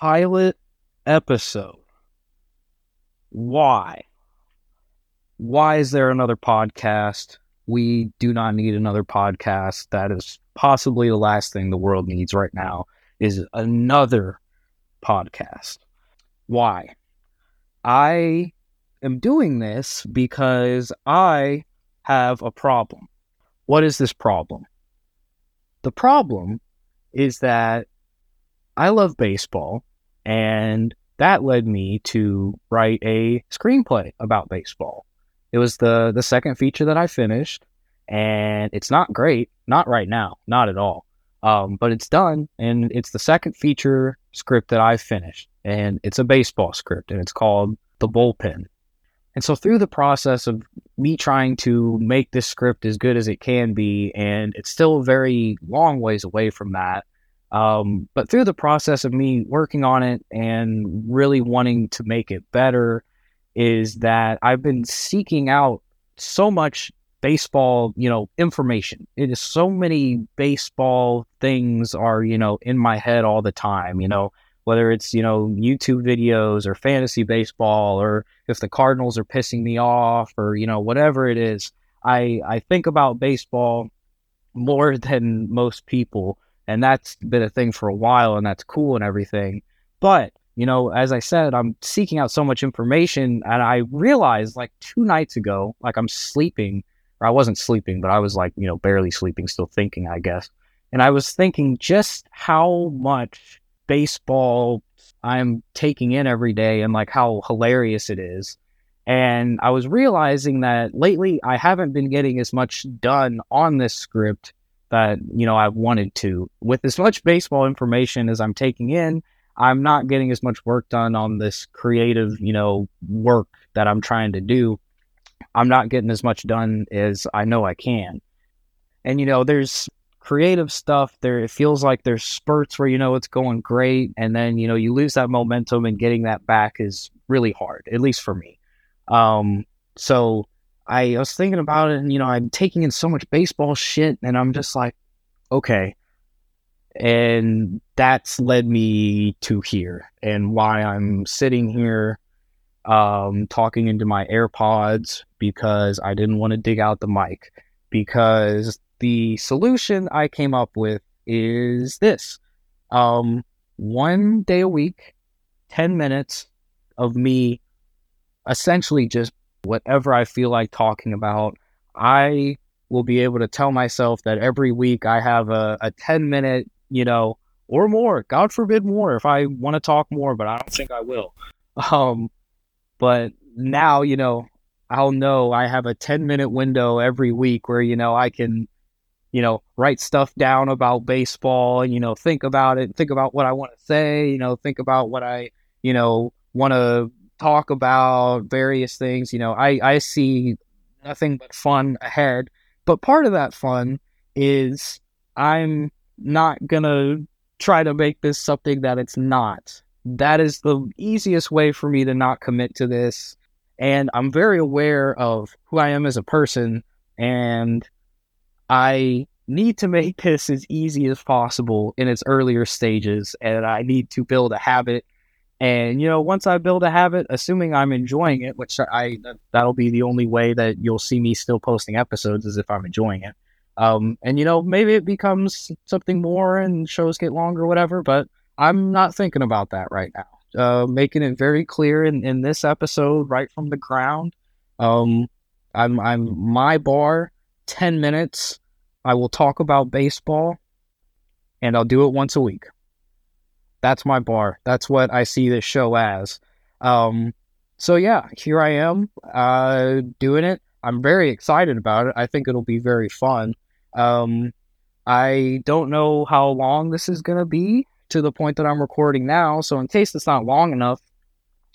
pilot episode. Why? Why is there another podcast? We do not need another podcast. That is possibly the last thing the world needs right now is another podcast. Why? I am doing this because I have a problem. What is this problem? The problem is that I love baseball, and that led me to write a screenplay about baseball. It was the the second feature that I finished, and it's not great, not right now, not at all. Um, but it's done, and it's the second feature script that I finished, and it's a baseball script, and it's called The Bullpen. And so through the process of me trying to make this script as good as it can be, and it's still a very long ways away from that. Um, but through the process of me working on it and really wanting to make it better, is that I've been seeking out so much baseball, you know, information. It is so many baseball things are, you know, in my head all the time, you know, whether it's, you know, YouTube videos or fantasy baseball or if the Cardinals are pissing me off or, you know, whatever it is. I I think about baseball more than most people and that's been a thing for a while and that's cool and everything. But you know, as I said, I'm seeking out so much information, and I realized like two nights ago, like I'm sleeping, or I wasn't sleeping, but I was like, you know, barely sleeping, still thinking, I guess. And I was thinking just how much baseball I'm taking in every day and like how hilarious it is. And I was realizing that lately I haven't been getting as much done on this script that, you know, I've wanted to. With as much baseball information as I'm taking in, I'm not getting as much work done on this creative, you know, work that I'm trying to do. I'm not getting as much done as I know I can. And you know, there's creative stuff there it feels like there's spurts where you know it's going great and then you know you lose that momentum and getting that back is really hard at least for me um so I, was thinking about it and you know i'm taking in so much baseball shit and i'm just like okay and that's led me to here and why i'm sitting here um, talking into my AirPods because I didn't want to dig out the mic. Because the solution I came up with is this um, one day a week, 10 minutes of me essentially just whatever I feel like talking about. I will be able to tell myself that every week I have a, a 10 minute, you know, or more. God forbid more if I want to talk more, but I don't think I will. Um, but now, you know, I'll know I have a 10 minute window every week where, you know, I can, you know, write stuff down about baseball and, you know, think about it, think about what I want to say, you know, think about what I, you know, want to talk about, various things. You know, I, I see nothing but fun ahead. But part of that fun is I'm not going to try to make this something that it's not that is the easiest way for me to not commit to this. And I'm very aware of who I am as a person. And I need to make this as easy as possible in its earlier stages. And I need to build a habit. And, you know, once I build a habit, assuming I'm enjoying it, which I, that'll be the only way that you'll see me still posting episodes is if I'm enjoying it. Um, and, you know, maybe it becomes something more and shows get longer, whatever. But I'm not thinking about that right now. Uh, making it very clear in, in this episode, right from the ground. Um, I'm I'm my bar, ten minutes. I will talk about baseball, and I'll do it once a week. That's my bar. That's what I see this show as. Um, so yeah, here I am, uh, doing it. I'm very excited about it. I think it'll be very fun. Um, I don't know how long this is gonna be to the point that I'm recording now. So in case it's not long enough,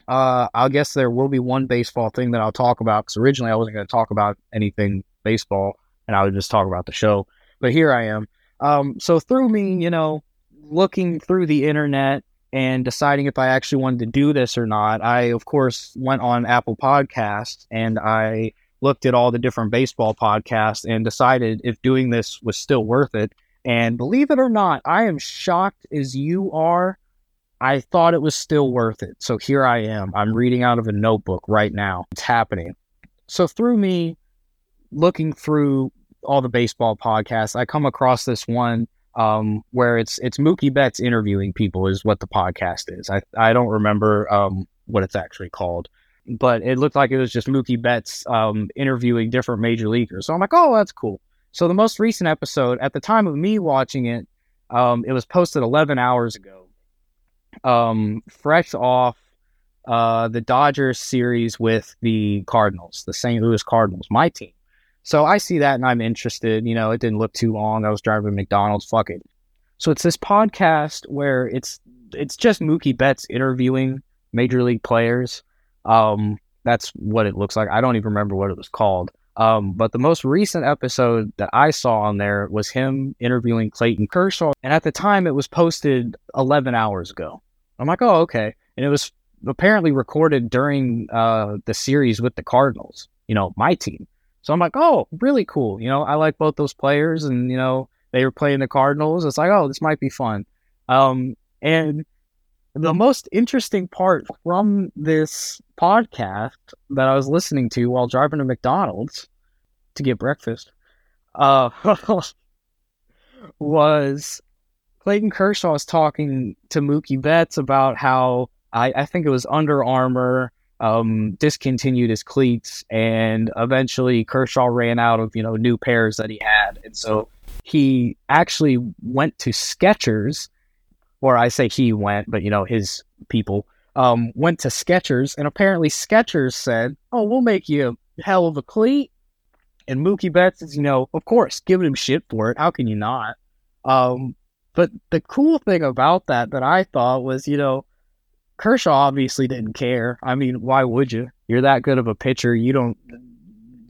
uh, I guess there will be one baseball thing that I'll talk about because originally I wasn't going to talk about anything baseball and I would just talk about the show. But here I am. Um, so through me, you know, looking through the internet and deciding if I actually wanted to do this or not, I of course went on Apple Podcasts and I looked at all the different baseball podcasts and decided if doing this was still worth it. And believe it or not, I am shocked as you are I thought it was still worth it. So here I am. I'm reading out of a notebook right now. It's happening. So through me looking through all the baseball podcasts, I come across this one um, where it's it's Mookie Betts interviewing people is what the podcast is. I I don't remember um, what it's actually called, but it looked like it was just Mookie Betts um, interviewing different major leaguers. So I'm like, oh, that's cool. So the most recent episode, at the time of me watching it, um, it was posted 11 hours ago, um, fresh off uh, the Dodgers series with the Cardinals, the St. Louis Cardinals, my team. So I see that and I'm interested. You know, it didn't look too long. I was driving McDonald's. Fuck it. So it's this podcast where it's it's just Mookie Betts interviewing major league players. Um, that's what it looks like. I don't even remember what it was called. Um, but the most recent episode that I saw on there was him interviewing Clayton Kershaw. And at the time, it was posted 11 hours ago. I'm like, oh, okay. And it was apparently recorded during uh, the series with the Cardinals, you know, my team. So I'm like, oh, really cool. You know, I like both those players, and you know, they were playing the Cardinals. It's like, oh, this might be fun. Um, and the most interesting part from this podcast that I was listening to while driving to McDonald's to get breakfast uh, was Clayton Kershaw was talking to Mookie Betts about how I, I think it was Under Armour um, discontinued his cleats, and eventually Kershaw ran out of you know new pairs that he had, and so he actually went to Skechers, or I say he went, but you know his people um, went to Skechers, and apparently Skechers said, "Oh, we'll make you a hell of a cleat." And Mookie Betts is, you know, of course, giving him shit for it. How can you not? Um, but the cool thing about that that I thought was, you know, Kershaw obviously didn't care. I mean, why would you? You're that good of a pitcher. You don't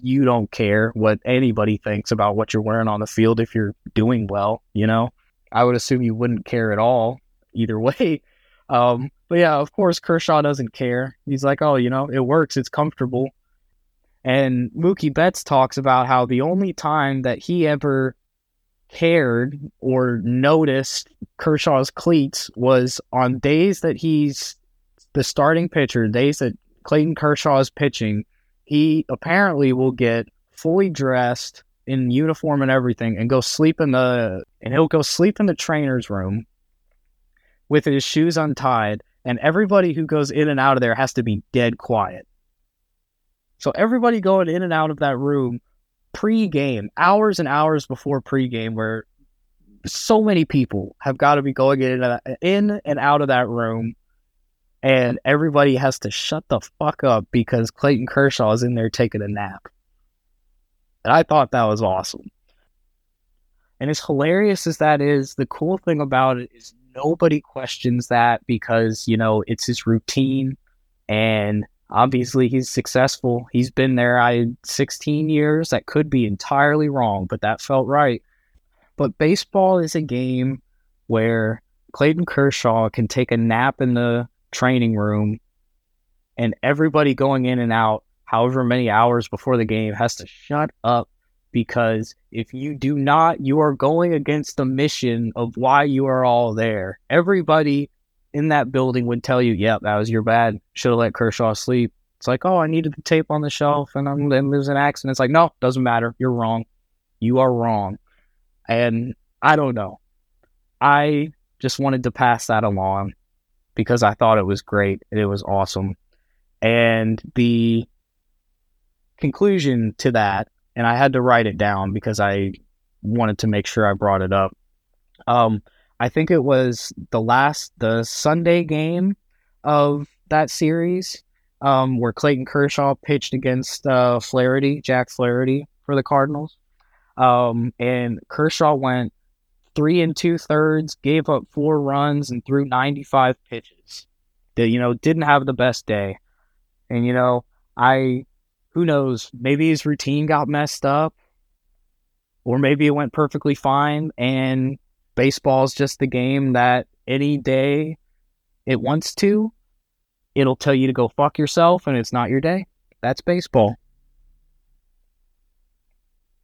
you don't care what anybody thinks about what you're wearing on the field if you're doing well, you know? I would assume you wouldn't care at all either way. Um, but yeah, of course Kershaw doesn't care. He's like, "Oh, you know, it works. It's comfortable." And Mookie Betts talks about how the only time that he ever cared or noticed Kershaw's cleats was on days that he's the starting pitcher, days that Clayton Kershaw is pitching, he apparently will get fully dressed in uniform and everything and go sleep in the and he'll go sleep in the trainer's room with his shoes untied and everybody who goes in and out of there has to be dead quiet. So everybody going in and out of that room pre-game, hours and hours before pre-game, where so many people have got to be going in and, in and out of that room, and everybody has to shut the fuck up because Clayton Kershaw is in there taking a nap. And I thought that was awesome. And as hilarious as that is, the cool thing about it is nobody questions that because, you know, it's his routine and obviously he's successful. He's been there I 16 years. That could be entirely wrong, but that felt right. But baseball is a game where Clayton Kershaw can take a nap in the training room and everybody going in and out however many hours before the game has to shut up because if you do not, you are going against the mission of why you are all there. Everybody in that building would tell you, "Yep, that was your bad. Should have let Kershaw sleep." It's like, "Oh, I needed the tape on the shelf, and I'm and there's an accident." It's like, no, doesn't matter. You're wrong. You are wrong, and I don't know. I just wanted to pass that along because I thought it was great and it was awesome, and the conclusion to that, and I had to write it down because I wanted to make sure I brought it up. Um, I think it was the last, the Sunday game of that series um, where Clayton Kershaw pitched against uh, Flaherty, Jack Flaherty for the Cardinals. Um, and Kershaw went three and two thirds, gave up four runs, and threw 95 pitches. That, you know, didn't have the best day. And, you know, I, who knows, maybe his routine got messed up, or maybe it went perfectly fine. And baseball is just the game that any day it wants to, it'll tell you to go fuck yourself and it's not your day. That's baseball.